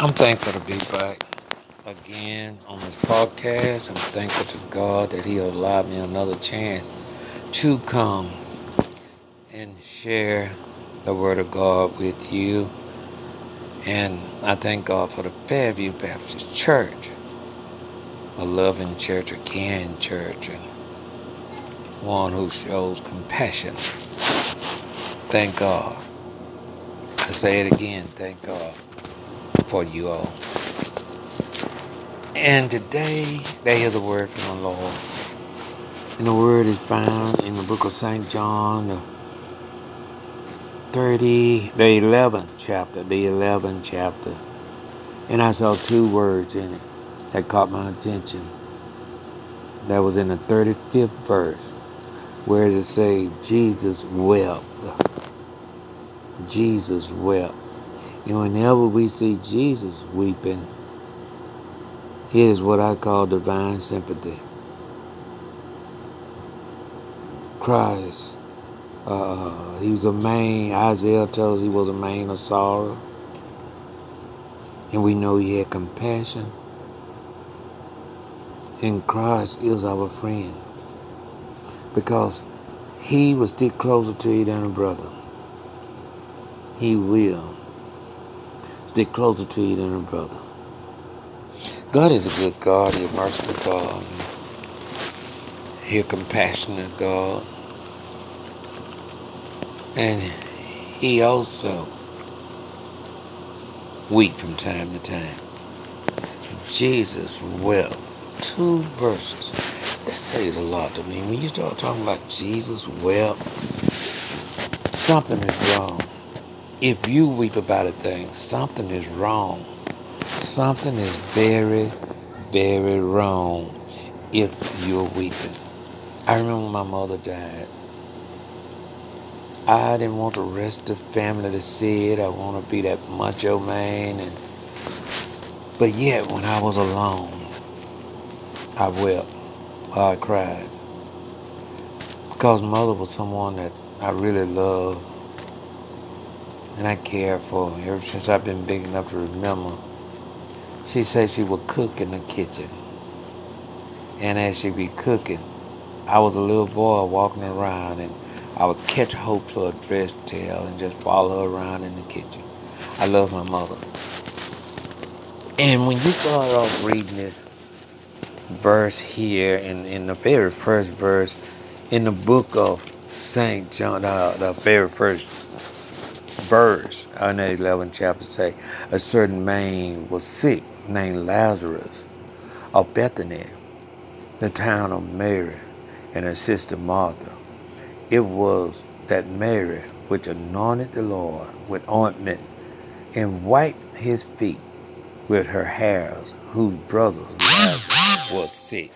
I'm thankful to be back again on this podcast. I'm thankful to God that He allowed me another chance to come and share the Word of God with you. And I thank God for the Fairview Baptist Church, a loving church, a caring church, and one who shows compassion. Thank God. I say it again, thank God for you all. And today, they hear the word from the Lord. And the word is found in the book of St. John, the 30, the 11th chapter, the 11th chapter. And I saw two words in it that caught my attention. That was in the 35th verse, where it say, Jesus wept. Jesus wept. And whenever we see Jesus weeping, it is what I call divine sympathy. Christ, uh, he was a man, Isaiah tells he was a man of sorrow. And we know he had compassion. And Christ is our friend. Because he was still closer to you than a brother. He will stick closer to you than a brother. God is a good God. He's a merciful God. He's a compassionate God. And he also weep from time to time. Jesus wept. Two verses. That says a lot to me. When you start talking about Jesus wept, something is wrong. If you weep about a thing, something is wrong. Something is very, very wrong if you're weeping. I remember my mother died. I didn't want the rest of the family to see it. I want to be that macho man. And, but yet, when I was alone, I wept. I cried. Because mother was someone that I really loved and I care for her ever since I've been big enough to remember. She said she would cook in the kitchen. And as she be cooking, I was a little boy walking around and I would catch Hope to a dress tail and just follow her around in the kitchen. I love my mother. And when you start off reading this verse here in, in the very first verse in the book of St. John, uh, the very first verse in the 11th chapter say, a certain man was sick named Lazarus of Bethany, the town of Mary and her sister Martha. It was that Mary which anointed the Lord with ointment and wiped his feet with her hairs, whose brother Lazarus was sick.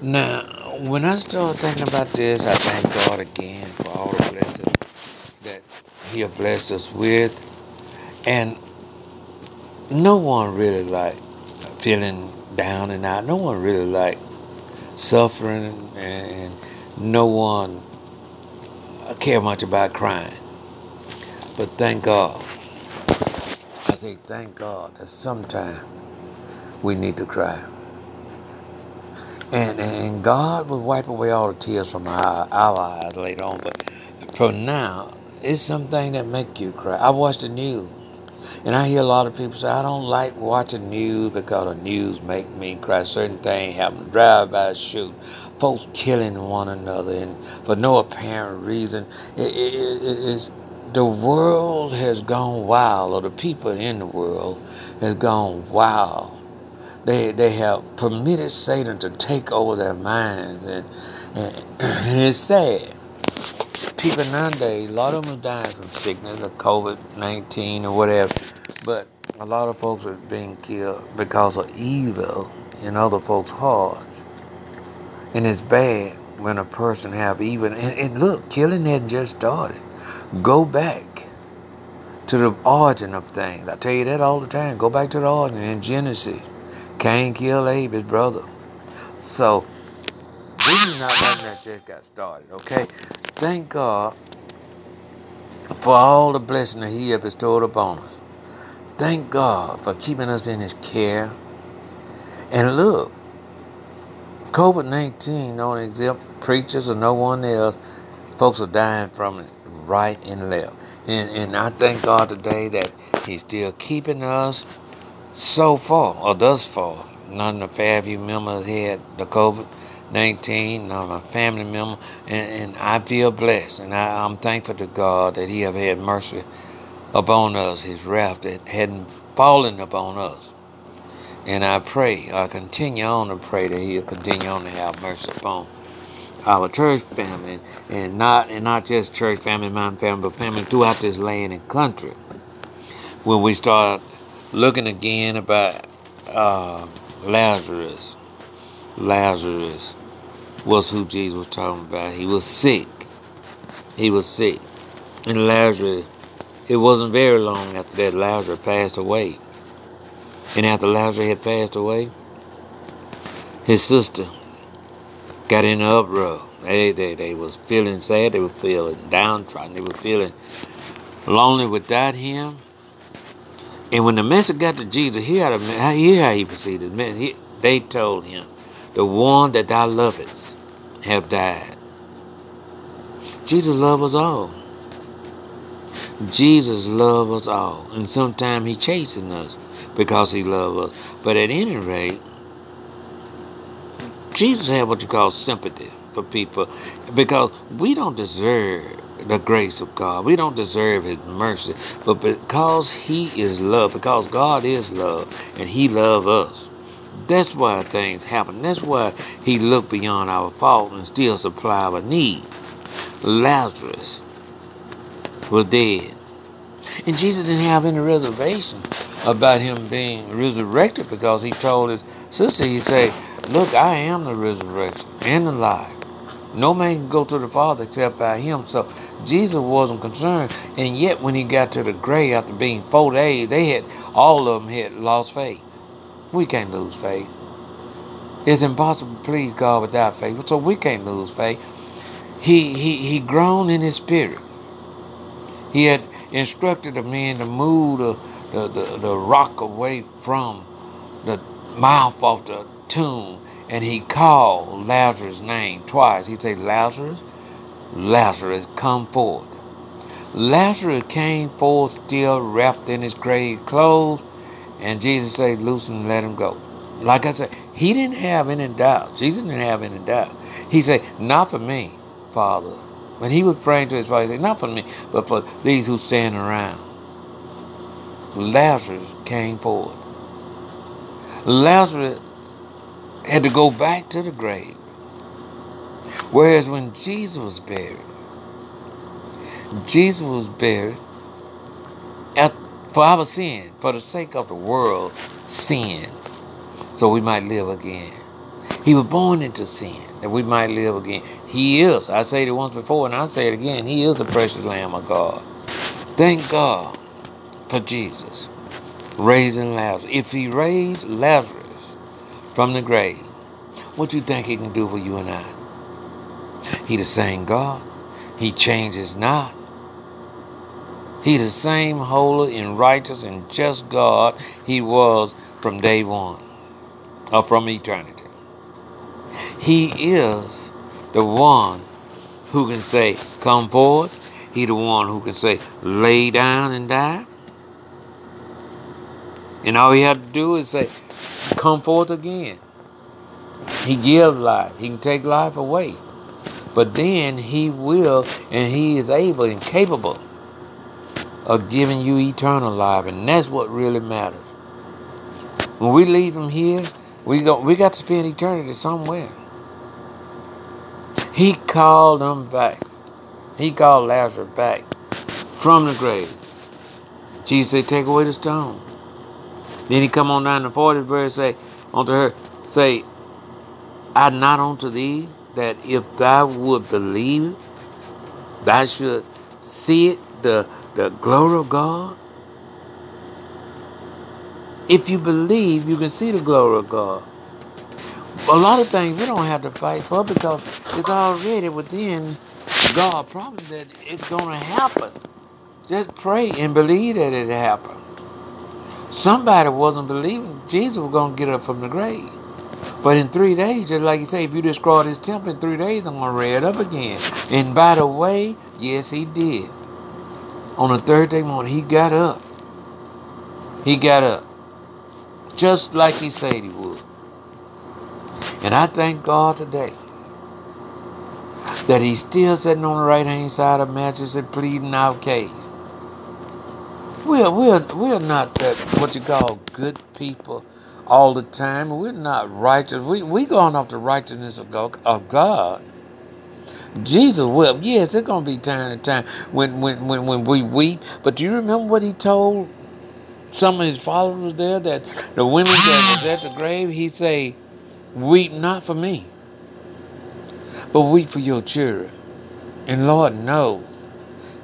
Now, when I start thinking about this, I thank God again for all the blessings He blessed us with. And no one really like feeling down and out. No one really like suffering, and no one care much about crying. But thank God. I say thank God that sometimes we need to cry. And, and God will wipe away all the tears from our, our eyes later on. But for now, it's something that make you cry. I watch the news. And I hear a lot of people say, I don't like watching news because the news make me cry. Certain things happen. Drive-by shoot. Folks killing one another and for no apparent reason. It, it, it, it's, the world has gone wild, or the people in the world has gone wild. They, they have permitted Satan to take over their minds. And, and, and it's sad people nowadays, a lot of them are dying from sickness or COVID 19 or whatever, but a lot of folks are being killed because of evil in other folks' hearts. And it's bad when a person have even and, and look, killing hadn't just started. Go back to the origin of things. I tell you that all the time. Go back to the origin in Genesis. Cain killed Abel, his brother. So this is not nothing that just got started, okay? Thank God for all the blessing that He has bestowed upon us. thank God for keeping us in His care. And look, COVID 19 don't exempt preachers or no one else. Folks are dying from it right and left. And, and I thank God today that He's still keeping us so far, or thus far. None of the Fairview members had the COVID 19, none of my family member, and, and I feel blessed. And I, I'm thankful to God that He have had mercy upon us, His wrath that hadn't fallen upon us. And I pray, I continue on to pray that He'll continue on to have mercy upon our church family, and not and not just church family, my family, but family throughout this land and country. When we start looking again about uh, Lazarus, Lazarus was who Jesus was talking about. He was sick. He was sick, and Lazarus. It wasn't very long after that Lazarus passed away. And after Lazarus had passed away, his sister got in an uproar. They, they, they was feeling sad. They were feeling downtrodden. They were feeling lonely without him. And when the message got to Jesus, he had a, hear how he proceeded. He, they told him, the one that thou lovest have died. Jesus loved us all. Jesus loves us all. And sometimes he chases us because he loves us. But at any rate, Jesus had what you call sympathy for people because we don't deserve the grace of God. We don't deserve his mercy. But because he is love, because God is love and he loves us, that's why things happen. That's why he looked beyond our fault and still supplied our need. Lazarus was dead. And Jesus didn't have any reservation about him being resurrected because he told his sister, he said, Look, I am the resurrection and the life. No man can go to the Father except by him. So Jesus wasn't concerned. And yet when he got to the grave after being four days, they had all of them had lost faith. We can't lose faith. It's impossible to please God without faith. So we can't lose faith. He he he groaned in his spirit. He had instructed the men to move the, the, the, the rock away from the mouth of the tomb and he called Lazarus' name twice. He'd say, Lazarus, Lazarus, come forth. Lazarus came forth still wrapped in his grave clothes, and Jesus said, Loosen and let him go. Like I said, he didn't have any doubt. Jesus didn't have any doubt. He said, Not for me, Father. When he was praying to his Father, he said, Not for me, but for these who stand around. Lazarus came forth. Lazarus had to go back to the grave. Whereas when Jesus was buried, Jesus was buried for our sin, for the sake of the world sins, so we might live again. He was born into sin, that we might live again. He is, I said it once before and I say it again, He is the precious Lamb of God. Thank God for Jesus raising Lazarus. If He raised Lazarus from the grave, what do you think He can do for you and I? He the same God. He changes not. He the same holy and righteous and just God He was from day one, or from eternity. He is the one who can say, Come forth. He the one who can say, Lay down and die. And all he had to do is say, Come forth again. He gives life. He can take life away. But then he will, and he is able and capable of giving you eternal life. And that's what really matters. When we leave from here, we go we got to spend eternity somewhere. He called them back. He called Lazarus back from the grave. Jesus said, Take away the stone. Then he come on down to the 40th verse say unto her, say, I not unto thee that if thou would believe, thou should see it, the, the glory of God. If you believe, you can see the glory of God. A lot of things we don't have to fight for because it's already within God promise that it's going to happen. Just pray and believe that it happened. Somebody wasn't believing Jesus was going to get up from the grave. But in three days, just like you say, if you destroy this temple in three days, I'm going to raise it up again. And by the way, yes, he did. On the third day morning, he got up. He got up. Just like he said he would. And I thank God today that he's still sitting on the right hand side of majesty pleading our case. We're, we're, we're not that, what you call good people all the time. We're not righteous. We, we going off the righteousness of God. Of God. Jesus wept. Yes, there's to be time to time when, when, when, when we weep. But do you remember what he told some of his followers there that the women that was at the grave, he say, weep not for me, but weep for your children. And Lord knows,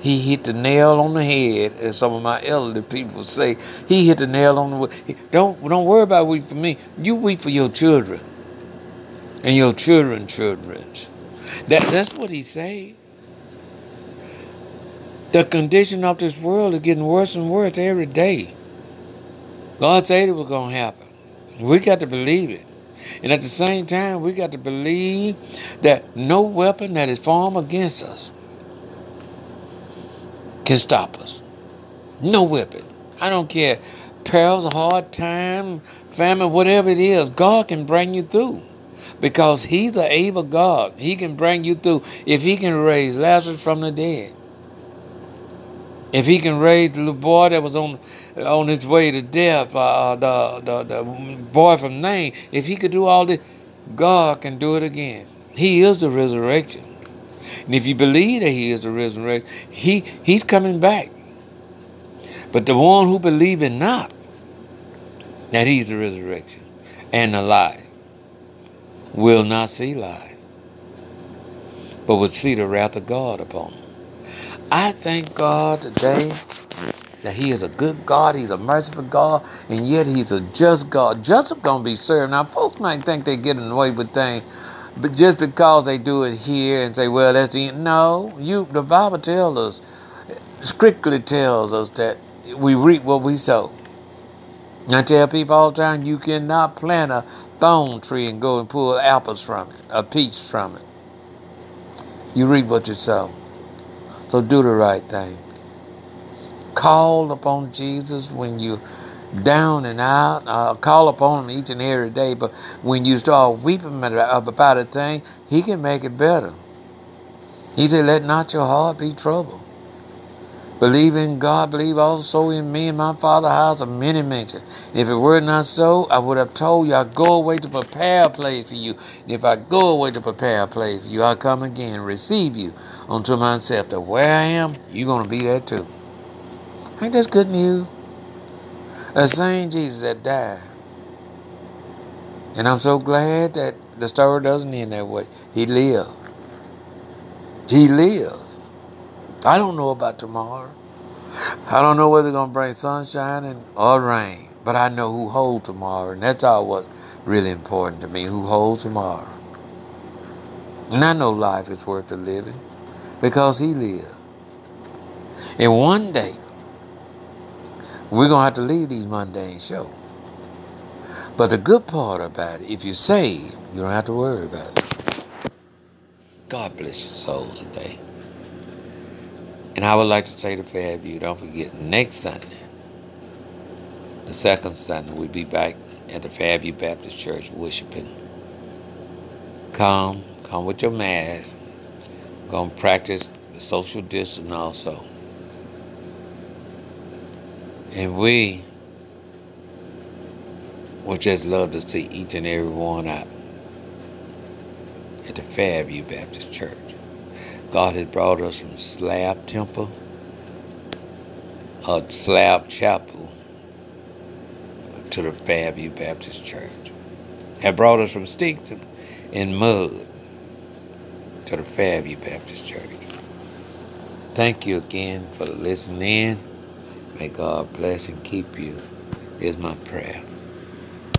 he hit the nail on the head, as some of my elderly people say. He hit the nail on the don't don't worry about weep for me. You weep for your children and your children, children. That that's what he said. The condition of this world is getting worse and worse every day. God said it was gonna happen. We got to believe it. And at the same time, we got to believe that no weapon that is formed against us can stop us. No weapon. I don't care. Perils, hard time, famine, whatever it is, God can bring you through. Because He's an able God. He can bring you through. If He can raise Lazarus from the dead. If He can raise the boy that was on on his way to death, uh, the, the, the boy from Nain, if he could do all this, God can do it again. He is the resurrection. And if you believe that he is the resurrection, he, he's coming back. But the one who believeth not that he's the resurrection and the life will not see life, but will see the wrath of God upon them. I thank God today that he is a good God, he's a merciful God, and yet he's a just God. Just gonna be served. Now folks might think they're getting away with things, but just because they do it here and say, well, that's the end," no, you the Bible tells us, strictly tells us that we reap what we sow. I tell people all the time, you cannot plant a thorn tree and go and pull apples from it, a peach from it. You reap what you sow. So do the right thing. Call upon Jesus when you down and out. Uh, call upon him each and every day. But when you start weeping about a thing, he can make it better. He said, Let not your heart be troubled. Believe in God, believe also in me and my Father house of many mansions. If it were not so, I would have told you, I go away to prepare a place for you. And if I go away to prepare a place for you, I'll come again and receive you unto myself. That where I am, you're going to be there too. Ain't that good news? The same Jesus that died. And I'm so glad that the story doesn't end that way. He lived. He lived. I don't know about tomorrow. I don't know whether it's going to bring sunshine and, or rain. But I know who holds tomorrow. And that's all what's really important to me. Who holds tomorrow. And I know life is worth the living because he lived. And one day, we're going to have to leave these mundane shows. But the good part about it, if you're saved, you don't have to worry about it. God bless your soul today. And I would like to say to Fairview, don't forget, next Sunday, the second Sunday, we'll be back at the Fairview Baptist Church worshiping. Come, come with your mask. Gonna practice the social distance also. And we would just love to see each and every one out at the Fairview Baptist Church. God has brought us from Slab Temple, or Slab Chapel, to the Fairview Baptist Church. Have brought us from sticks and mud to the Fairview Baptist Church. Thank you again for listening. May God bless and keep you, is my prayer.